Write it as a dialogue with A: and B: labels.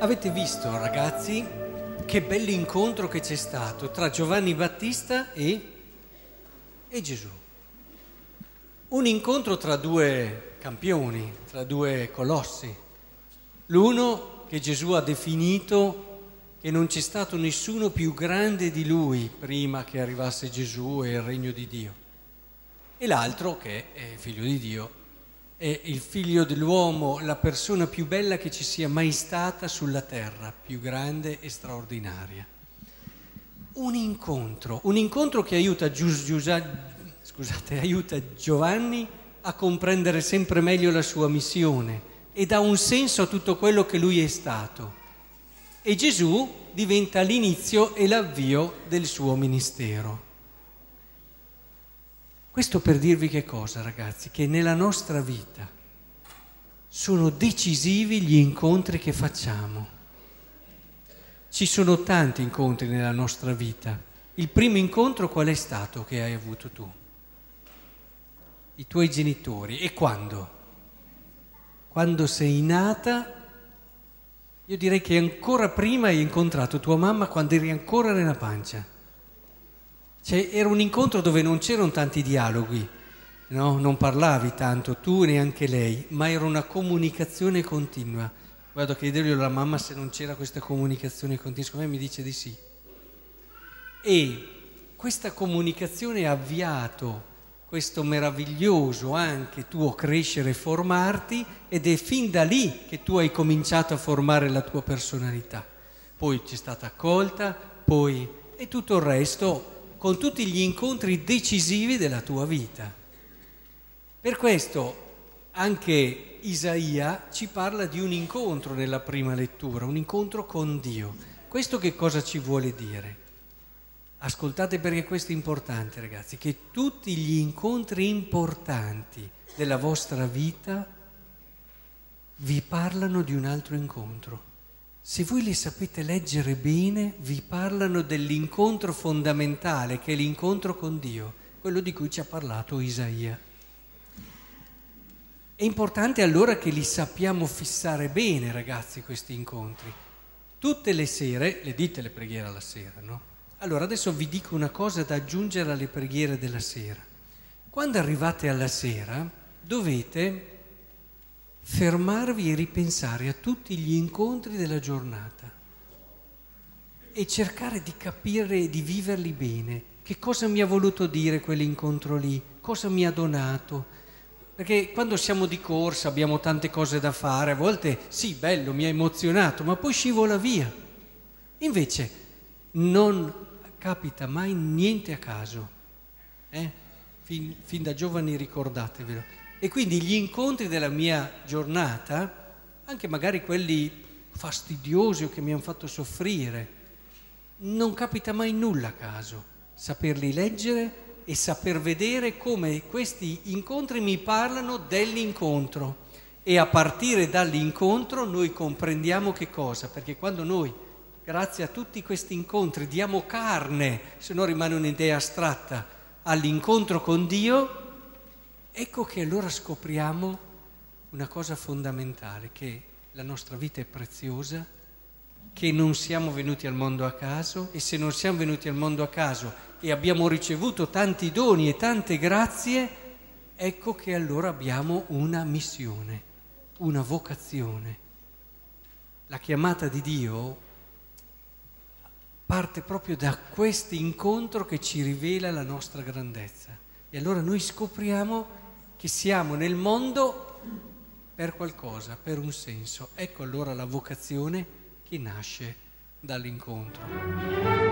A: Avete visto, ragazzi, che bell'incontro che c'è stato tra Giovanni Battista e, e Gesù. Un incontro tra due campioni, tra due colossi. L'uno che Gesù ha definito che non c'è stato nessuno più grande di lui prima che arrivasse Gesù e il regno di Dio. E l'altro che è figlio di Dio è il figlio dell'uomo, la persona più bella che ci sia mai stata sulla terra, più grande e straordinaria. Un incontro, un incontro che aiuta, Gius, Giusa, scusate, aiuta Giovanni a comprendere sempre meglio la sua missione e dà un senso a tutto quello che lui è stato. E Gesù diventa l'inizio e l'avvio del suo ministero. Questo per dirvi che cosa, ragazzi? Che nella nostra vita sono decisivi gli incontri che facciamo. Ci sono tanti incontri nella nostra vita. Il primo incontro qual è stato che hai avuto tu? I tuoi genitori. E quando? Quando sei nata, io direi che ancora prima hai incontrato tua mamma quando eri ancora nella pancia. Cioè, era un incontro dove non c'erano tanti dialoghi, no? non parlavi tanto tu neanche lei, ma era una comunicazione continua. Vado a chiedergli alla mamma se non c'era questa comunicazione continua, secondo me mi dice di sì. E questa comunicazione ha avviato questo meraviglioso anche tuo crescere e formarti ed è fin da lì che tu hai cominciato a formare la tua personalità. Poi c'è stata accolta, poi e tutto il resto con tutti gli incontri decisivi della tua vita. Per questo anche Isaia ci parla di un incontro nella prima lettura, un incontro con Dio. Questo che cosa ci vuole dire? Ascoltate perché questo è importante ragazzi, che tutti gli incontri importanti della vostra vita vi parlano di un altro incontro. Se voi li sapete leggere bene, vi parlano dell'incontro fondamentale, che è l'incontro con Dio, quello di cui ci ha parlato Isaia. È importante allora che li sappiamo fissare bene, ragazzi, questi incontri. Tutte le sere, le dite le preghiere alla sera, no? Allora adesso vi dico una cosa da aggiungere alle preghiere della sera. Quando arrivate alla sera dovete fermarvi e ripensare a tutti gli incontri della giornata e cercare di capire e di viverli bene. Che cosa mi ha voluto dire quell'incontro lì? Cosa mi ha donato? Perché quando siamo di corsa abbiamo tante cose da fare, a volte sì, bello, mi ha emozionato, ma poi scivola via. Invece non capita mai niente a caso. Eh? Fin, fin da giovani ricordatevelo. E quindi gli incontri della mia giornata, anche magari quelli fastidiosi o che mi hanno fatto soffrire, non capita mai nulla a caso. Saperli leggere e saper vedere come questi incontri mi parlano dell'incontro. E a partire dall'incontro noi comprendiamo che cosa? Perché quando noi, grazie a tutti questi incontri, diamo carne, se no rimane un'idea astratta, all'incontro con Dio, Ecco che allora scopriamo una cosa fondamentale, che la nostra vita è preziosa, che non siamo venuti al mondo a caso e se non siamo venuti al mondo a caso e abbiamo ricevuto tanti doni e tante grazie, ecco che allora abbiamo una missione, una vocazione. La chiamata di Dio parte proprio da questo incontro che ci rivela la nostra grandezza. E allora noi scopriamo che siamo nel mondo per qualcosa, per un senso. Ecco allora la vocazione che nasce dall'incontro.